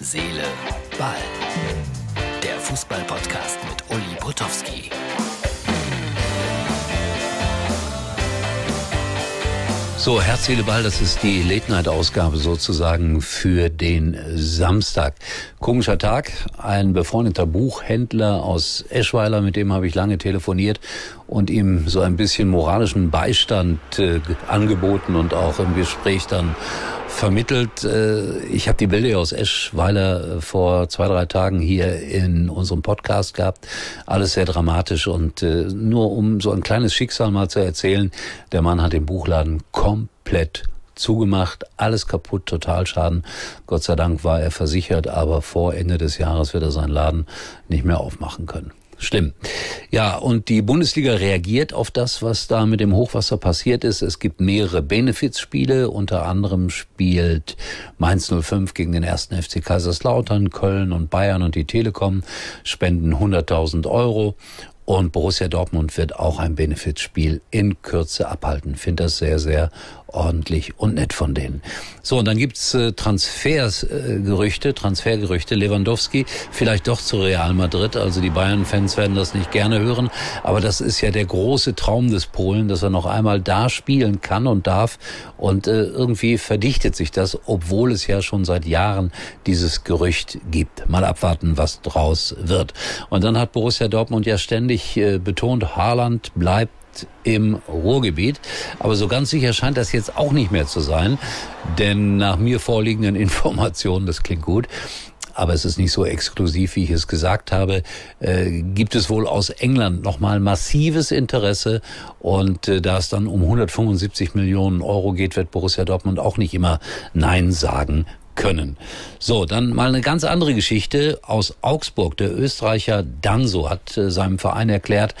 Seele, Ball. Der Fußball-Podcast mit Uli Potowski. So, Herz, Seele, Ball, das ist die Late-Night-Ausgabe sozusagen für den Samstag. Komischer Tag. Ein befreundeter Buchhändler aus Eschweiler, mit dem habe ich lange telefoniert und ihm so ein bisschen moralischen Beistand äh, angeboten und auch im Gespräch dann vermittelt. Äh, ich habe die Bilder aus Eschweiler äh, vor zwei, drei Tagen hier in unserem Podcast gehabt. Alles sehr dramatisch und äh, nur um so ein kleines Schicksal mal zu erzählen, der Mann hat den Buchladen komplett zugemacht, alles kaputt, Totalschaden. Gott sei Dank war er versichert, aber vor Ende des Jahres wird er seinen Laden nicht mehr aufmachen können. Schlimm. Ja, und die Bundesliga reagiert auf das, was da mit dem Hochwasser passiert ist. Es gibt mehrere Benefizspiele. Unter anderem spielt Mainz 05 gegen den ersten FC Kaiserslautern, Köln und Bayern und die Telekom spenden 100.000 Euro. Und Borussia Dortmund wird auch ein Benefizspiel in Kürze abhalten. Finde das sehr, sehr ordentlich und nett von denen. So, und dann gibt's äh, Transfersgerüchte, äh, Transfergerüchte. Lewandowski vielleicht doch zu Real Madrid. Also die Bayern-Fans werden das nicht gerne hören. Aber das ist ja der große Traum des Polen, dass er noch einmal da spielen kann und darf. Und äh, irgendwie verdichtet sich das, obwohl es ja schon seit Jahren dieses Gerücht gibt. Mal abwarten, was draus wird. Und dann hat Borussia Dortmund ja ständig äh, betont, Haaland bleibt im Ruhrgebiet. Aber so ganz sicher scheint das jetzt auch nicht mehr zu sein. Denn nach mir vorliegenden Informationen, das klingt gut, aber es ist nicht so exklusiv, wie ich es gesagt habe, äh, gibt es wohl aus England nochmal massives Interesse. Und äh, da es dann um 175 Millionen Euro geht, wird Borussia Dortmund auch nicht immer Nein sagen können. So, dann mal eine ganz andere Geschichte aus Augsburg. Der Österreicher Danso hat äh, seinem Verein erklärt,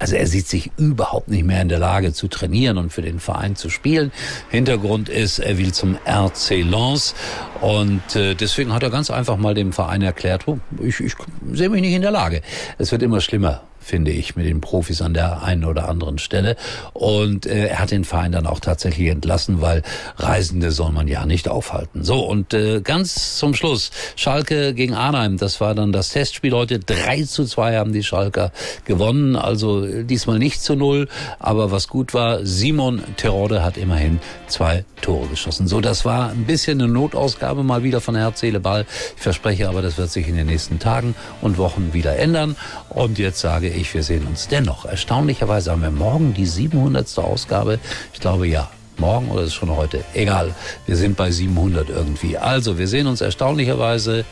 also er sieht sich überhaupt nicht mehr in der Lage zu trainieren und für den Verein zu spielen. Hintergrund ist, er will zum RC Lens und äh, deswegen hat er ganz einfach mal dem Verein erklärt, oh, ich, ich sehe mich nicht in der Lage. Es wird immer schlimmer finde ich, mit den Profis an der einen oder anderen Stelle. Und äh, er hat den Verein dann auch tatsächlich entlassen, weil Reisende soll man ja nicht aufhalten. So, und äh, ganz zum Schluss, Schalke gegen Arnheim, das war dann das Testspiel heute. 3 zu 2 haben die Schalker gewonnen, also diesmal nicht zu null. Aber was gut war, Simon Terode hat immerhin zwei Tore geschossen. So, das war ein bisschen eine Notausgabe mal wieder von Herz, Seele, Ball. Ich verspreche aber, das wird sich in den nächsten Tagen und Wochen wieder ändern. Und jetzt sage ich, wir sehen uns dennoch. Erstaunlicherweise haben wir morgen die 700. Ausgabe. Ich glaube ja. Morgen oder ist schon heute? Egal. Wir sind bei 700 irgendwie. Also, wir sehen uns erstaunlicherweise,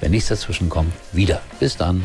wenn nichts dazwischen kommt, wieder. Bis dann.